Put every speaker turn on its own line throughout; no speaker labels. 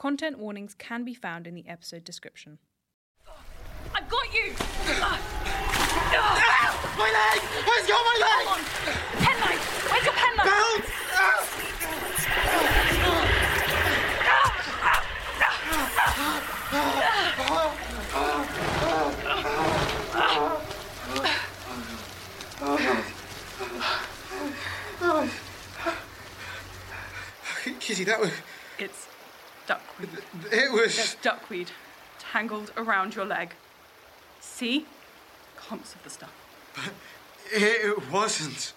Content warnings can be found in the episode description.
I've got you!
My leg! Where's got my leg?
Penknife! Where's your penknife?
Help! Kitty, that was.
It's duckweed.
It was.
There's duckweed tangled around your leg. See? Clumps of the stuff.
It wasn't.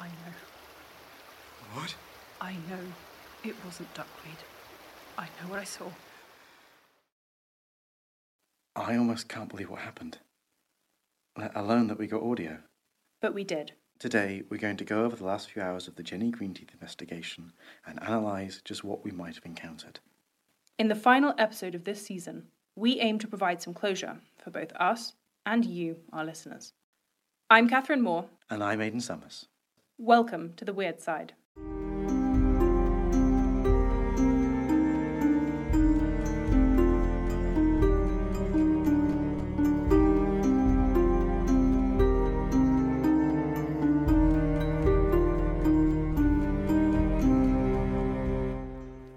I know.
What?
I know. It wasn't duckweed. I know what I saw.
I almost can't believe what happened. Let alone that we got audio.
But we did.
Today, we're going to go over the last few hours of the Jenny Greenteeth investigation and analyse just what we might have encountered.
In the final episode of this season, we aim to provide some closure for both us and you, our listeners. I'm Katherine Moore.
And I'm Aiden Summers.
Welcome to the Wyrd Side.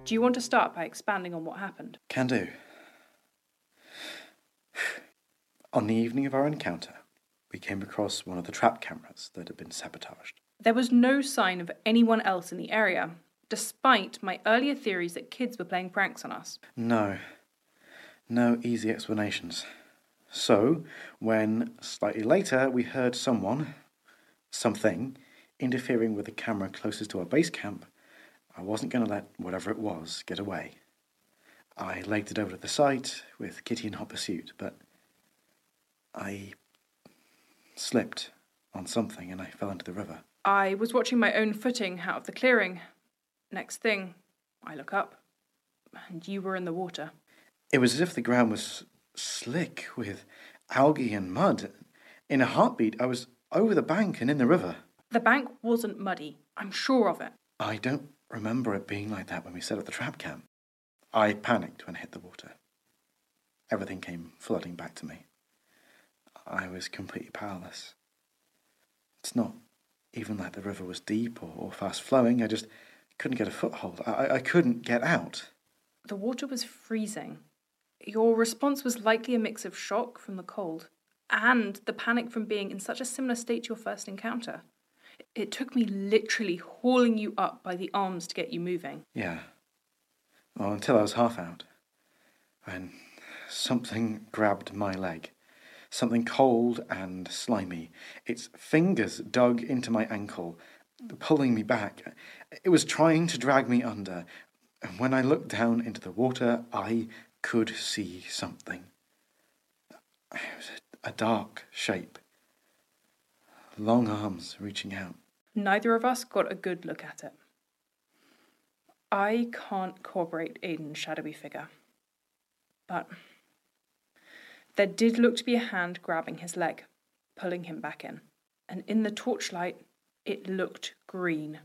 Do you want to start by expanding on what happened?
Can do. On the evening of our encounter, we came across one of the trap cameras that had been sabotaged.
There was no sign of anyone else in the area, despite my earlier theories that kids were playing pranks on us.
No, no easy explanations. So, when slightly later we heard someone, something, interfering with the camera closest to our base camp, I wasn't going to let whatever it was get away. I legged it over to the site with Kitty in hot pursuit, but I slipped on something and I fell into the river.
I was watching my own footing out of the clearing. Next thing, I look up, and you were in the water.
It was as if the ground was slick with algae and mud. In a heartbeat, I was over the bank and in the river.
The bank wasn't muddy, I'm sure of it.
I don't remember it being like that when we set up the trap cam. I panicked when I hit the water. Everything came flooding back to me. I was completely powerless. It's not even like the river was deep or, or fast flowing. I just couldn't get a foothold. I, I couldn't get out.
The water was freezing. Your response was likely a mix of shock from the cold and the panic from being in such a similar state to your first encounter. It took me literally hauling you up by the arms to get you moving.
Yeah. Well, until I was half out. When something grabbed my leg. Something cold and slimy. Its fingers dug into my ankle, pulling me back. It was trying to drag me under. And when I looked down into the water, I could see something. It was a, a dark shape. Long arms reaching out.
Neither of us got a good look at it. I can't corroborate Aiden's shadowy figure. But there did look to be a hand grabbing his leg, pulling him back in. And in the torchlight, it looked green.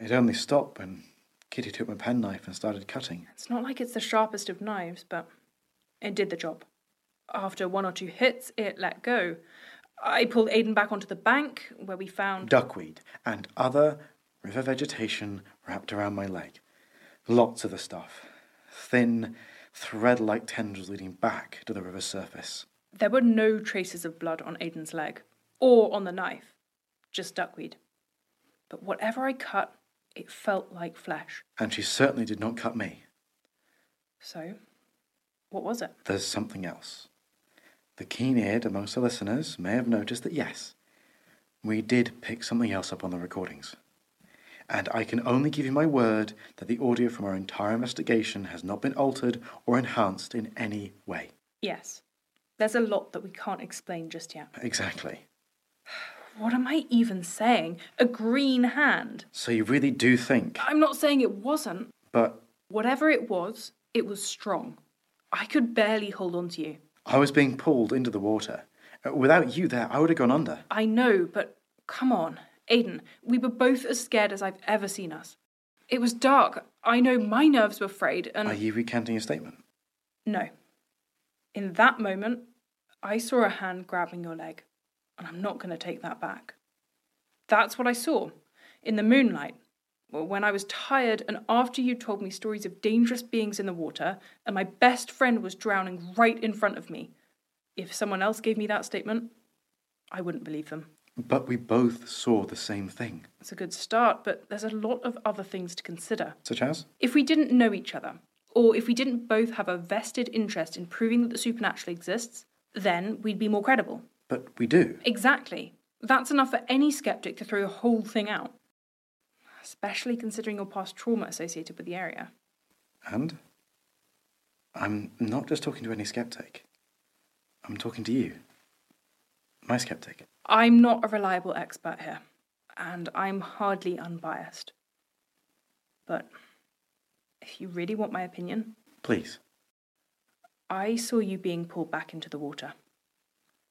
It only stopped when Kitty took my penknife and started cutting.
It's not like it's the sharpest of knives, but it did the job. After one or two hits, it let go. I pulled Aiden back onto the bank, where we found.
duckweed, and other river vegetation wrapped around my leg. Lots of the stuff. Thin, thread like tendrils leading back to the river's surface.
There were no traces of blood on Aiden's leg, or on the knife, just duckweed. But whatever I cut, it felt like flesh.
And she certainly did not cut me.
So, what was it?
There's something else. The keen eared amongst the listeners may have noticed that yes, we did pick something else up on the recordings. And I can only give you my word that the audio from our entire investigation has not been altered or enhanced in any way.
Yes. There's a lot that we can't explain just yet.
Exactly.
What am I even saying? A green hand.
So you really do think.
I'm not saying it wasn't.
But
Whatever it was, it was strong. I could barely hold on to you.
I was being pulled into the water. Uh, Without you there, I would have gone under.
I know, but come on. Aiden, we were both as scared as I've ever seen us. It was dark. I know my nerves were frayed, and.
Are you recanting your statement?
No. In that moment, I saw a hand grabbing your leg, and I'm not going to take that back. That's what I saw in the moonlight. Well, when I was tired, and after you told me stories of dangerous beings in the water, and my best friend was drowning right in front of me. If someone else gave me that statement, I wouldn't believe them.
But we both saw the same thing.
It's a good start, but there's a lot of other things to consider.
Such as?
If we didn't know each other, or if we didn't both have a vested interest in proving that the supernatural exists, then we'd be more credible.
But we do.
Exactly. That's enough for any skeptic to throw the whole thing out. Especially considering your past trauma associated with the area.
And? I'm not just talking to any skeptic. I'm talking to you. My skeptic.
I'm not a reliable expert here, and I'm hardly unbiased. But if you really want my opinion,
Please.
I saw you being pulled back into the water.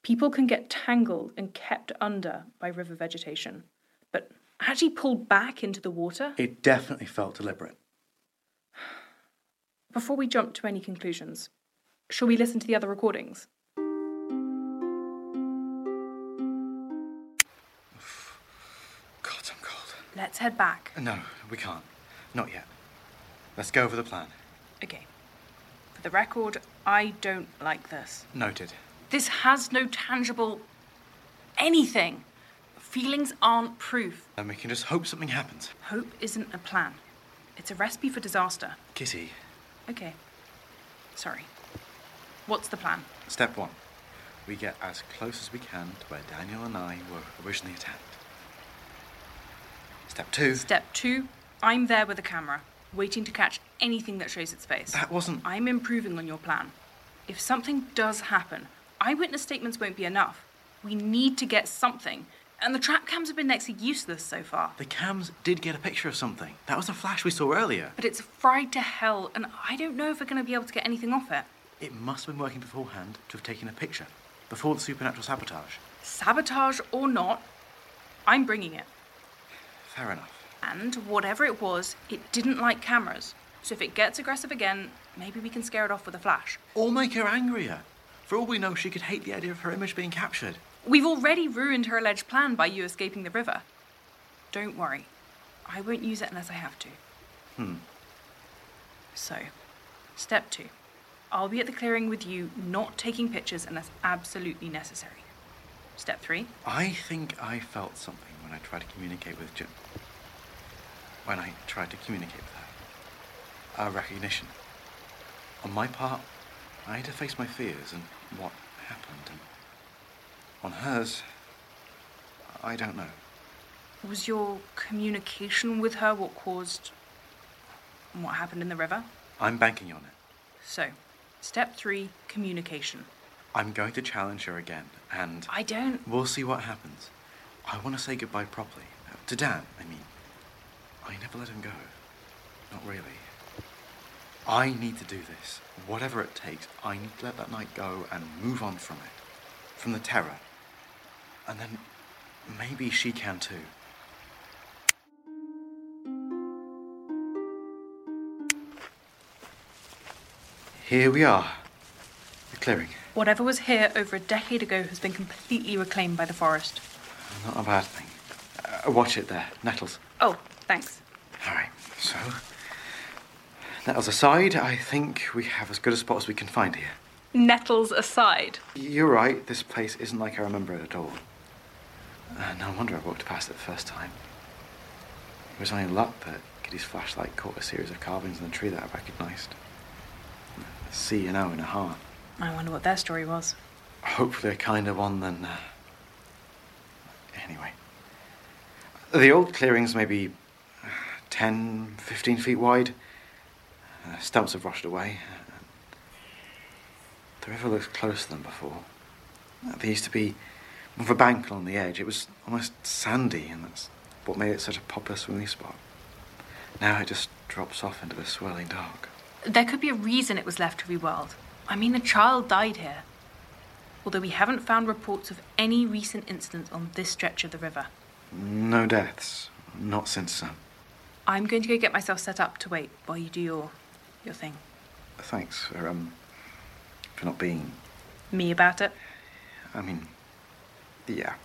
People can get tangled and kept under by river vegetation, but actually pulled back into the water?
It definitely felt deliberate.
Before we jump to any conclusions, shall we listen to the other recordings?
God, I'm cold.
Let's head back.
No, we can't. Not yet. Let's go over the plan.
Okay. For the record, I don't like this.
Noted.
This has no tangible anything. Feelings aren't proof.
Then we can just hope something happens.
Hope isn't a plan. It's a recipe for disaster.
Kitty,
Okay. Sorry. What's the plan?
step one. We get as close as we can to where Daniel and I were originally attacked. Step two.
Step two I'm there with a camera, waiting to catch anything that shows its face.
That wasn't.
I'm improving on your plan. If something does happen, eyewitness statements won't be enough. We need to get something. And the trap cams have been next to useless so far.
The cams did get a picture of something. That was the flash we saw earlier.
But it's fried to hell, and I don't know if we're going to be able to get anything off it.
It must have been working beforehand to have taken a picture. Before the supernatural sabotage.
Sabotage or not, I'm bringing it.
Fair enough.
And whatever it was, it didn't like cameras. So if it gets aggressive again, maybe we can scare it off with a flash.
Or make her angrier. For all we know, she could hate the idea of her image being captured.
We've already ruined her alleged plan by you escaping the river. Don't worry. I won't use it unless I have to.
Hmm.
So, step two. I'll be at the clearing with you, not taking pictures unless absolutely necessary. Step three.
I think I felt something when I tried to communicate with Jim. When I tried to communicate with her. A recognition. On my part, I had to face my fears and what happened. And on hers, I don't know.
Was your communication with her what caused what happened in the river?
I'm banking on it.
So, step three communication.
I'm going to challenge her again, and
I don't.
we'll see what happens. I want to say goodbye properly. Uh, To Dan, I mean. I never let him go. Not really. I need to do this. Whatever it takes, I need to let that night go and move on from it. From the terror. And then maybe she can too. Here we are. The clearing.
Whatever was here over a decade ago has been completely reclaimed by the forest.
Not a bad thing. Uh, watch it there. Nettles.
Oh, thanks.
All right, so. Nettles aside, I think we have as good a spot as we can find here.
Nettles aside.
You're right, this place isn't like I remember it at all. Uh, no wonder I walked past it the first time. It was only luck that Kitty's flashlight caught a series of carvings in the tree that I recognised. A C and O and a heart.
I wonder what their story was.
Hopefully a kinder one than. Uh... Anyway. The old clearing's maybe uh, 10, 15 feet wide. Uh, stumps have rotted away. The river looks closer than before. Uh, There used to be of a bank along the edge. It was almost sandy, and that's what made it such a popular swimming spot. Now it just drops off into the swirling dark.
There could be a reason it was left to reworld. I mean, a child died here. Although we haven't found reports of any recent incidents on this stretch of the river.
No deaths. Not since um,
I'm going to go get myself set up to wait while you do your your thing.
Thanks for um for not being.
Me about it.
I mean, yeah.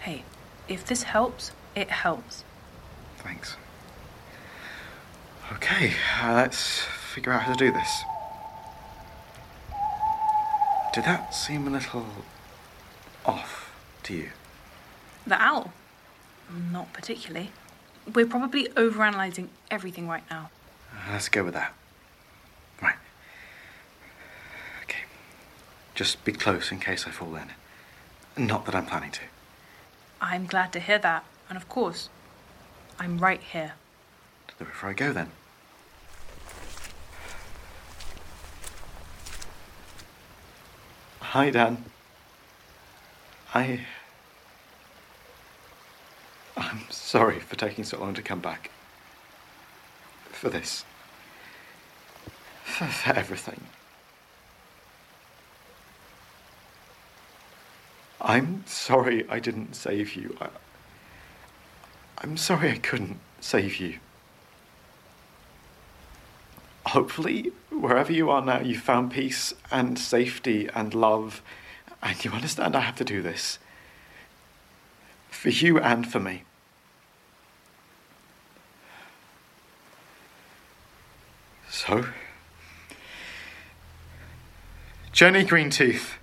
Hey, if this helps, it helps.
Thanks. Okay, uh, let's figure out how to do this. Did that seem a little off to you?
The owl? Not particularly. We're probably overanalyzing everything right now.
Uh, let's go with that. Right. Okay. Just be close in case I fall in. Not that I'm planning to.
I'm glad to hear that, and of course, I'm right here.
To the river I go then. Hi, Dan. I. I'm sorry for taking so long to come back. For this. For, for everything. I'm sorry I didn't save you. I, I'm sorry I couldn't save you. Hopefully, wherever you are now, you've found peace and safety and love, and you understand I have to do this. For you and for me. So, Jenny Greenteeth,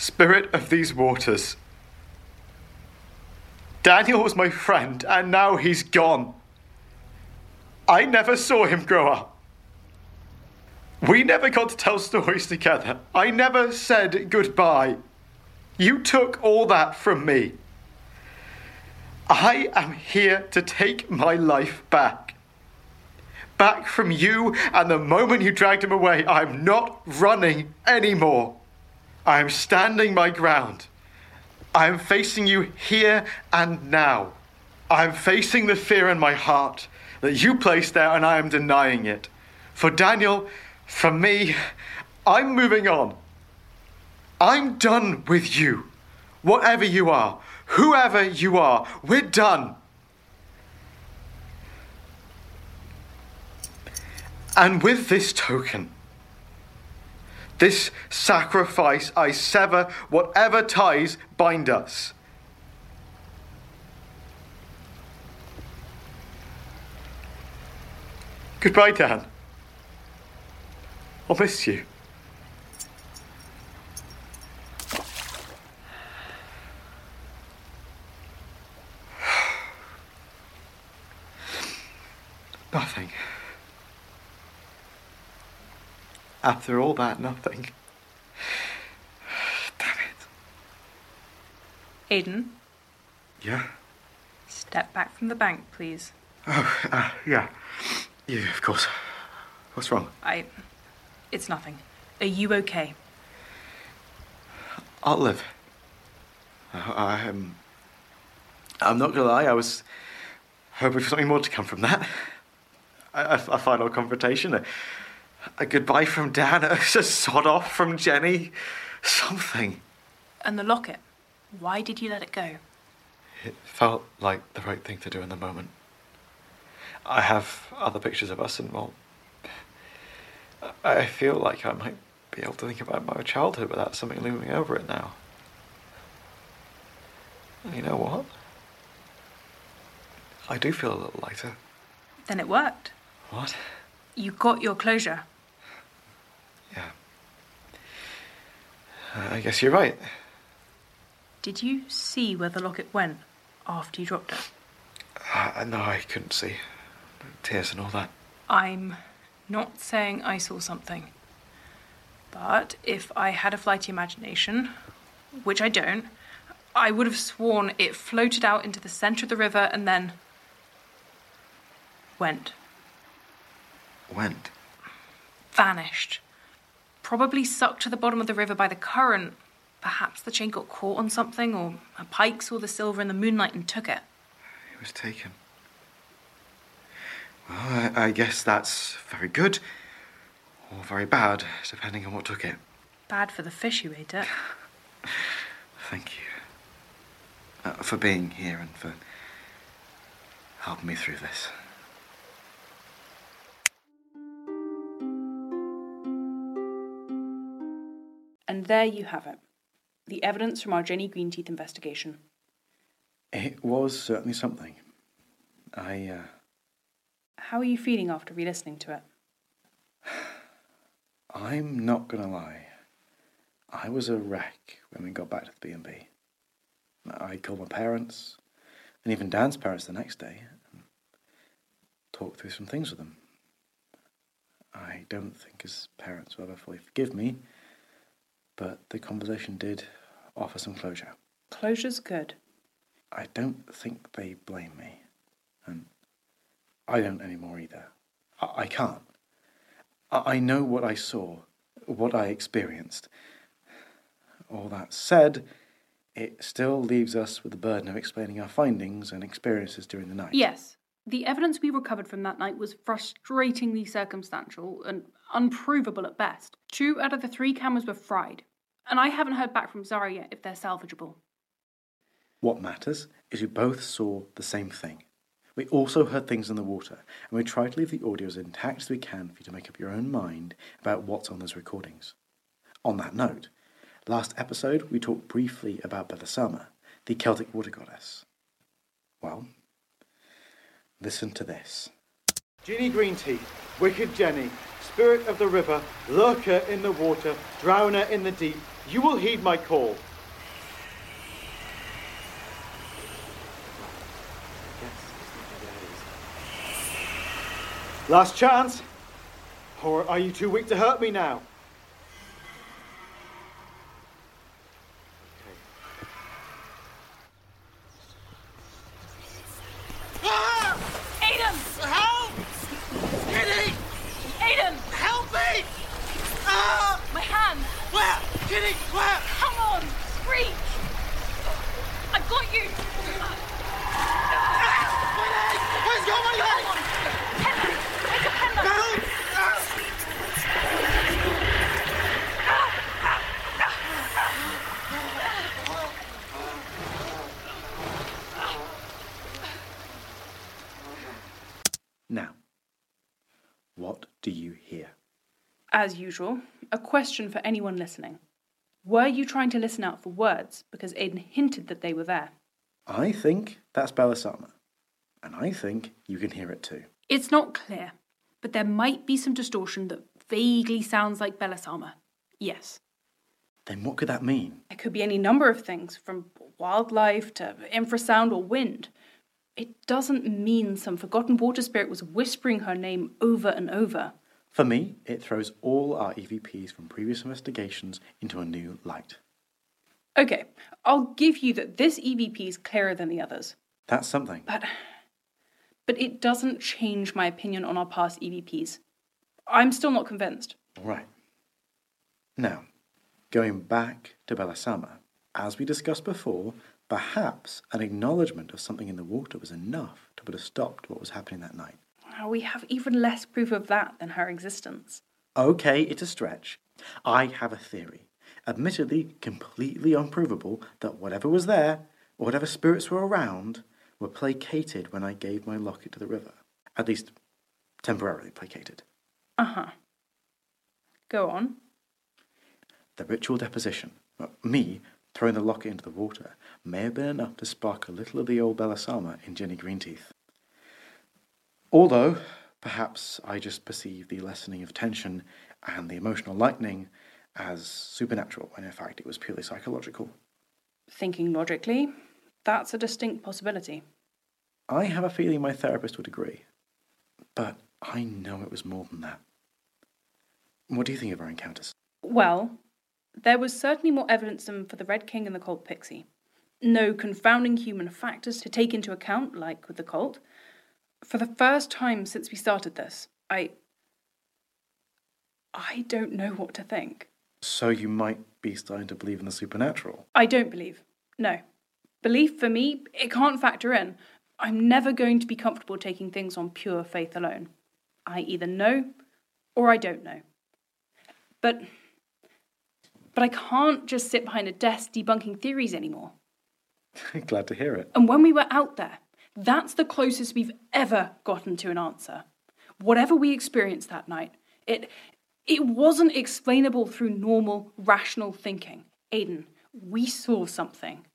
spirit of these waters. Daniel was my friend, and now he's gone. I never saw him grow up. We never got to tell stories together. I never said goodbye. You took all that from me. I am here to take my life back. Back from you, and the moment you dragged him away, I'm not running anymore. I am standing my ground. I am facing you here and now. I am facing the fear in my heart that you placed there, and I am denying it. For Daniel, for me, I'm moving on. I'm done with you. Whatever you are, whoever you are, we're done. And with this token, this sacrifice, I sever whatever ties bind us. Goodbye, Dan. I'll miss you. Nothing. After all that, nothing. Damn it.
Aiden,
Yeah?
step back from the bank, please.
Oh, uh, yeah. Yeah, of course. What's wrong?
I. It's nothing. Are you okay?
I'll live. I, I'm. I'm not gonna lie, I was hoping for something more to come from that. A, a, a final confrontation, a, a goodbye from Dan, a, a sod off from Jenny, something.
And the locket? Why did you let it go?
It felt like the right thing to do in the moment. I have other pictures of us, and well, I I feel like I might be able to think about my childhood without something looming over it now. And you know what? I do feel a little lighter.
Then it worked.
What?
You got your closure.
Yeah. Uh, I guess you're right.
Did you see where the locket went after you dropped it?
Uh, no, I couldn't see. Tears and all that.
I'm not saying I saw something. But if I had a flighty imagination, which I don't, I would have sworn it floated out into the centre of the river and then went.
Went.
vanished. Probably sucked to the bottom of the river by the current. Perhaps the chain got caught on something, or a pike saw the silver in the moonlight and took it.
It was taken. Well, I, I guess that's very good, or very bad, depending on what took it.
Bad for the fish who ate it.
Thank you. Uh, for being here and for helping me through this.
There you have it the evidence from our Jenny Greenteeth investigation.
It was certainly something. I, uh,
How are you feeling after re listening to it?
I'm not gonna lie. I was a wreck when we got back to the B&B. I called my parents, and even Dan's parents the next day, and talked through some things with them. I don't think his parents will ever fully forgive me, but the conversation did offer some closure.
Closure's good.
I don't think they blame me, and I don't anymore either. I, I can't. I, I know what I saw, what I experienced. All that said, it still leaves us with the burden of explaining our findings and experiences during the night.
Yes, the evidence we recovered from that night was frustratingly circumstantial and unprovable at best. Two out of the three cameras were fried, and I haven't heard back from Zara yet if they're salvageable.
What matters is we both saw the same thing. We also heard things in the water, and we tried to leave the audio as intact as we can for you to make up your own mind about what's on those recordings. On that note, last episode we talked briefly about Belisama, the Celtic water goddess. Well, listen to this. Jenny Greenteeth, wicked Jenny, spirit of the river, lurker in the water, drowner in the deep, you will heed my call. Last chance? Or are you too weak to hurt me now?
Ah!
Aiden!
Help! Kitty!
Aiden!
Help me! Ah!
My hand!
Where? Kitty, where?
Come on! Screech! I've got you!
My leg! Where's your my leg?
Henry! Where's your pen
Help! Ah!
Now, what do you hear?
As usual, a question for anyone listening. Were you trying to listen out for words because Aiden hinted that they were there?
I think that's Belisama, and I think you can hear it too.
It's not clear, but there might be some distortion that vaguely sounds like Belisama. Yes.
Then what could that mean?
It could be any number of things, from wildlife to infrasound or wind. It doesn't mean some forgotten water spirit was whispering her name over and over.
For me, it throws all our EVPs from previous investigations into a new light.
Okay, I'll give you that this EVP is clearer than the others,
That's something.
but but it doesn't change my opinion on our past EVPs. I'm still not convinced.
All right. Now, going back to Belisama, as we discussed before, perhaps an acknowledgement of something in the water was enough to put a stop to what was happening that night.
We have even less proof of that than her existence.
Okay, it's a stretch. I have a theory, admittedly completely unprovable, that whatever was there, or whatever spirits were around, were placated when I gave my locket to the river. At least, temporarily placated.
Uh huh. Go on.
The ritual deposition, well, me throwing the locket into the water, may have been enough to spark a little of the old Belisama in Jenny Greenteeth. Although, perhaps I just perceive the lessening of tension and the emotional lightening as supernatural, when in fact it was purely psychological.
Thinking logically, that's a distinct possibility.
I have a feeling my therapist would agree, but I know it was more than that. What do you think of our encounters?
Well, there was certainly more evidence than for the Red King and the Colt Pixie. No confounding human factors to take into account, like with the cult. For the first time since we started this, I. I don't know what to think.
So you might be starting to believe in the supernatural.
I don't believe. No. Belief for me, it can't factor in. I'm never going to be comfortable taking things on pure faith alone. I either know or I don't know. But. But I can't just sit behind a desk debunking theories anymore.
Glad to hear it.
And when we were out there, That's the closest we've ever gotten to an answer. Whatever we experienced that night, it it wasn't explainable through normal, rational thinking. Aiden, we saw something.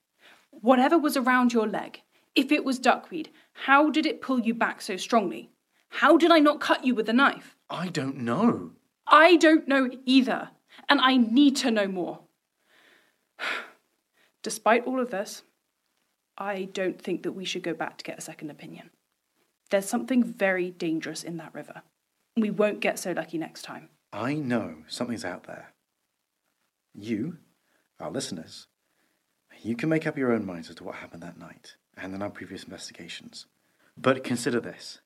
Whatever was around your leg, if it was duckweed, how did it pull you back so strongly? How did I not cut you with a knife?
I don't know.
I don't know either, and I need to know more. Despite all of this, I don't think that we should go back to get a second opinion. There's something very dangerous in that river. We won't get so lucky next time.
I know something's out there. You, our listeners, you can make up your own minds as to what happened that night and in our previous investigations. But consider this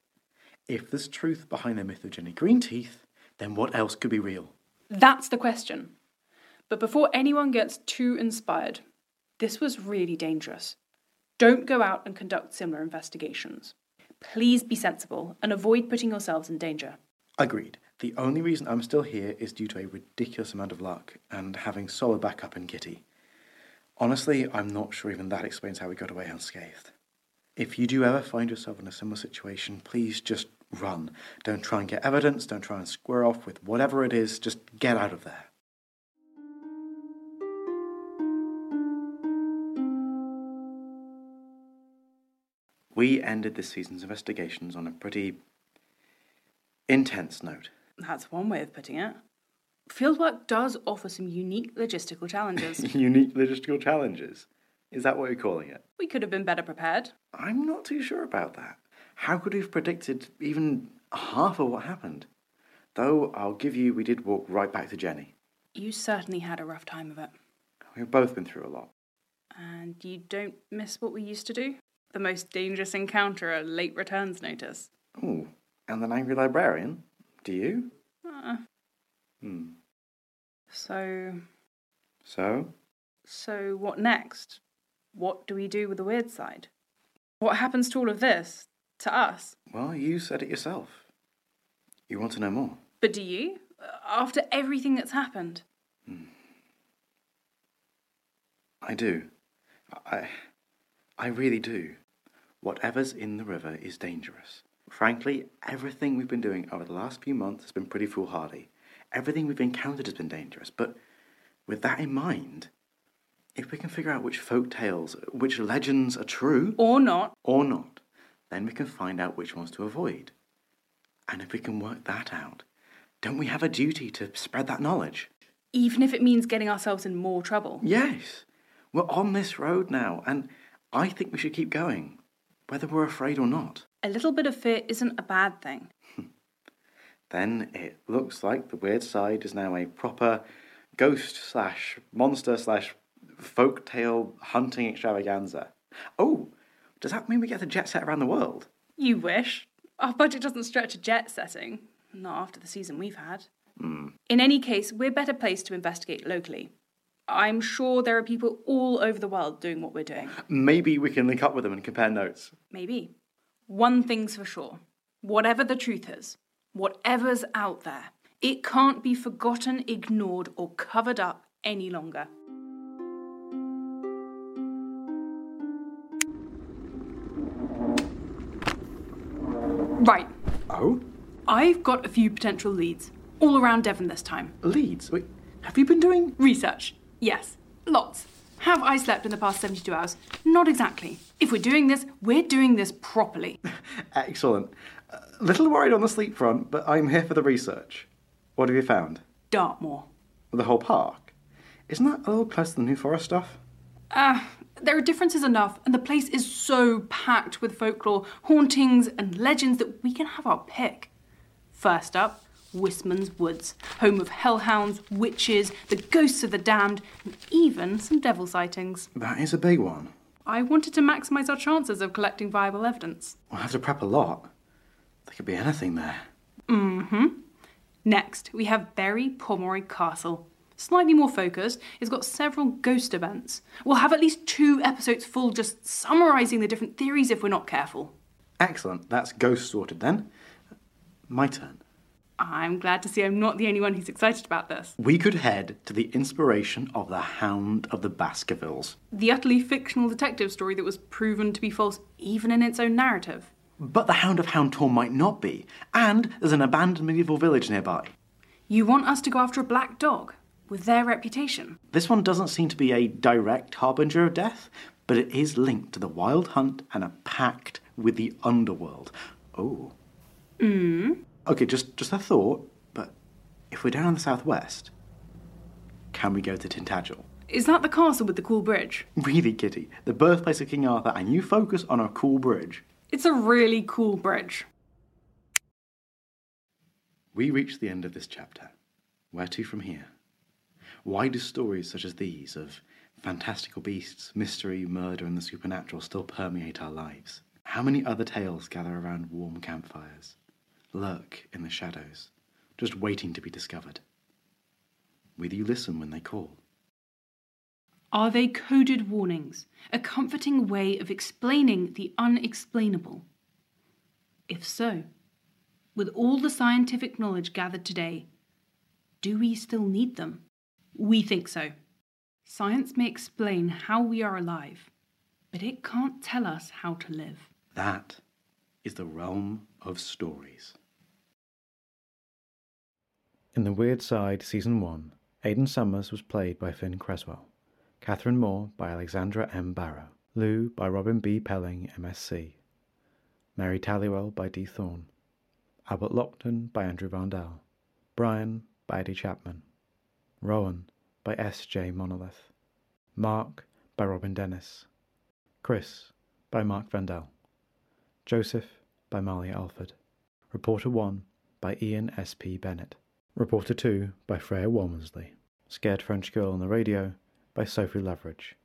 if there's truth behind the myth of Jenny Greenteeth, then what else could be real?
That's the question. But before anyone gets too inspired, this was really dangerous. Don't go out and conduct similar investigations. Please be sensible and avoid putting yourselves in danger.
Agreed. The only reason I'm still here is due to a ridiculous amount of luck and having solid backup in Kitty. Honestly, I'm not sure even that explains how we got away unscathed. If you do ever find yourself in a similar situation, please just run. Don't try and get evidence, don't try and square off with whatever it is, just get out of there. We ended this season's investigations on a pretty intense note.
That's one way of putting it. Fieldwork does offer some unique logistical challenges.
Unique logistical challenges. Is that what you're calling it?
we could have been better prepared.
I'm not too sure about that. How could we have predicted even half of what happened? Though I'll give you, we did walk right back to Jenny.
You certainly had a rough time of it.
We've both been through a lot.
And you don't miss what we used to do? The most dangerous encounter, a late returns notice.
Oh, and an angry librarian? Do you?
Uh,
Hmm.
so,
So?
so what next? What do we do with the Wyrd Side? What happens to all of this? To us?
Well, you said it yourself. You want to know more?
But do you? After everything that's happened?
I do. I, I really do. Whatever's in the river is dangerous. Frankly, everything we've been doing over the last few months has been pretty foolhardy. Everything we've encountered has been dangerous. But with that in mind, if we can figure out which folk tales, which legends are true
Or not?
or not, then we can find out which ones to avoid. And if we can work that out, don't we have a duty to spread that knowledge?
Even if it means getting ourselves in more trouble?
Yes, we're on this road now, and I think we should keep going, whether we're afraid or not.
A little bit of fear isn't a bad thing.
Then it looks like the Wyrd Side is now a proper ghost slash monster slash folktale hunting extravaganza. Oh, does that mean we get to jet set around the world?
You wish. Our budget doesn't stretch to jet setting. Not after the season we've had. Hmm. In any case, we're better placed to investigate locally. I'm sure there are people all over the world doing what we're doing.
Maybe we can link up with them and compare notes.
Maybe. One thing's for sure whatever the truth is, whatever's out there, it can't be forgotten, ignored, or covered up any longer. Right,
Oh,
I've got a few potential leads, all around Devon this time.
Leads? Wait, have you been doing?
Research, yes, lots. Have I slept in the past 72 hours? Not exactly. If we're doing this, we're doing this properly.
Excellent. A little worried on the sleep front, but I'm here for the research. What have you found?
Dartmoor.
The whole park. Isn't that a little close to the New Forest stuff?
Ah, there are differences enough, and the place is so packed with folklore, hauntings, and legends that we can have our pick. First up, Wistman's Woods, home of hellhounds, witches, the ghosts of the damned, and even some devil sightings.
That is a big one.
I wanted to maximise our chances of collecting viable evidence.
We'll have to prep a lot. There could be anything there. Mm hmm.
Next, we have Berry Pomeroy Castle. Slightly more focused, it's got several ghost events. We'll have at least two episodes full just summarising the different theories if we're not careful.
Excellent. That's ghost sorted then. My turn.
I'm glad to see I'm not the only one who's excited about this.
We could head to the inspiration of the Hound of the Baskervilles.
The utterly fictional detective story that was proven to be false even in its own narrative.
But the Hound of Hound Tor might not be, and there's an abandoned medieval village nearby.
You want us to go after a black dog with their reputation?
This one doesn't seem to be a direct harbinger of death, but it is linked to the wild hunt and a pact with the underworld. Oh.
Hmm.
Okay, just just a thought, but if we're down in the southwest, can we go to Tintagel?
Is that the castle with the cool bridge?
Really, Kitty, the birthplace of King Arthur, and you focus on a cool bridge.
It's a really cool bridge.
We reach the end of this chapter. Where to from here? Why do stories such as these of fantastical beasts, mystery, murder, and the supernatural still permeate our lives? How many other tales gather around warm campfires, lurk in the shadows, just waiting to be discovered? Will you listen when they call?
Are they coded warnings, a comforting way of explaining the unexplainable? If so, with all the scientific knowledge gathered today, do we still need them? We think so. Science may explain how we are alive, but it can't tell us how to live.
That is the realm of stories. In The Wyrd Side, Season 1, Aiden Summers was played by Finn Cresswell, Katherine Moore by Alexandra M. Barrow, Lou by Robin B. Pelling, MSc, Mary Tallywell by Dee Thorne, Albert Lockton by Andrew Vardell, Brian by Eddie Chapman, Rowan by S. J. Monolith, Mark by Robin Dennis, Chris by Mark Vandell, Joseph by Marley Alford, Reporter 1 by Ian S. P. Bennett, Reporter 2 by Freya Walmersley, Scared French Girl on the Radio by Sophie Leverage,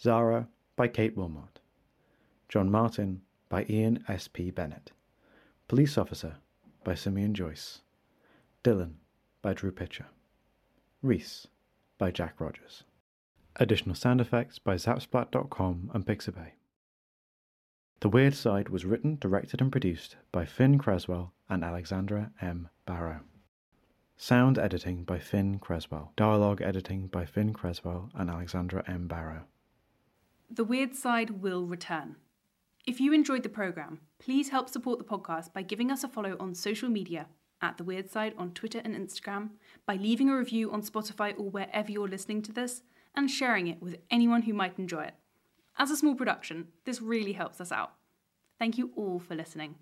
Zara by Kate Wilmot, John Martin by Ian S. P. Bennett, Police Officer by Simeon Joyce, Dylan by Drew Pitcher, Reese by Jack Rogers. Additional sound effects by Zapsplat.com and Pixabay. The Wyrd Side was written, directed, and produced by Finn Cresswell and Alexandra M. Barrow. Sound editing by Finn Cresswell. Dialogue editing by Finn Cresswell and Alexandra M. Barrow.
The Wyrd Side will return. If you enjoyed the programme, please help support the podcast by giving us a follow on social media at The Wyrd Side on Twitter and Instagram, by leaving a review on Spotify or wherever you're listening to this, and sharing it with anyone who might enjoy it. As a small production, this really helps us out. Thank you all for listening.